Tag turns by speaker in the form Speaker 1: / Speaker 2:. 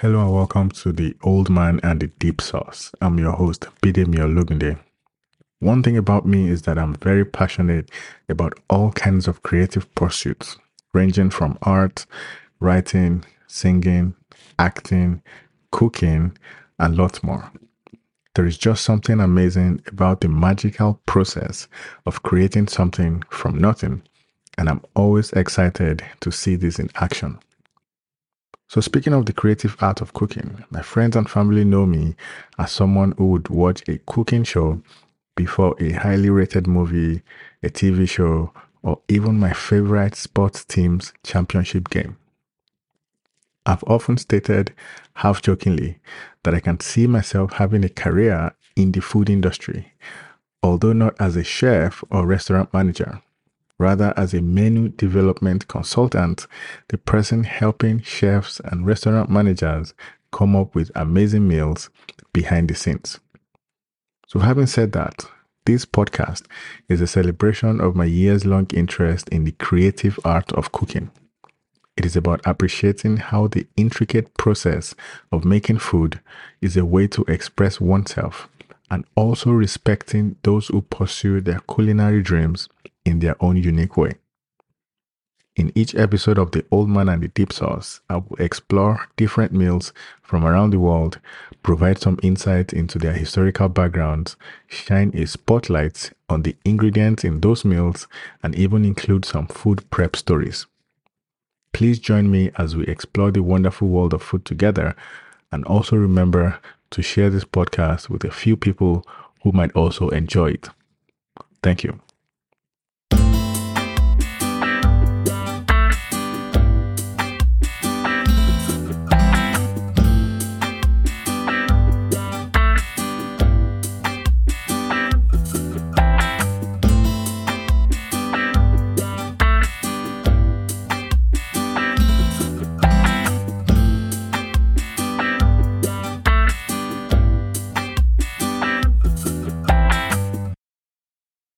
Speaker 1: to The Old Man and the Dip Sauce. I'm your host, Bidemi Olugunde. One thing about me is that I'm very passionate about all kinds of creative pursuits, ranging from art, writing, singing, acting, cooking, and lots more. There is just something amazing about the magical process of creating something from nothing, and I'm always excited to see this in action. So, speaking of the creative art of cooking, my friends and family know me as someone who would watch a cooking show before a highly rated movie, a TV show, or even my favorite sports team's championship game. I've often stated, half jokingly, that I can see myself having a career in the food industry, although not as a chef or restaurant manager rather as a menu development consultant, the person helping chefs and restaurant managers come up with amazing meals behind the scenes. So, having said that, this podcast is a celebration of my years long interest in the creative art of cooking. It is about appreciating how the intricate process of making food is a way to express oneself and also respecting those who pursue their culinary dreams in their own unique way. In each episode of The Old Man and the Dip Sauce, I will explore different meals from around the world, provide some insight into their historical backgrounds, shine a spotlight on the ingredients in those meals, and even include some food prep stories. Please join me as we explore the wonderful world of food together, and also remember to share this podcast with a few people who might also enjoy it. Thank you.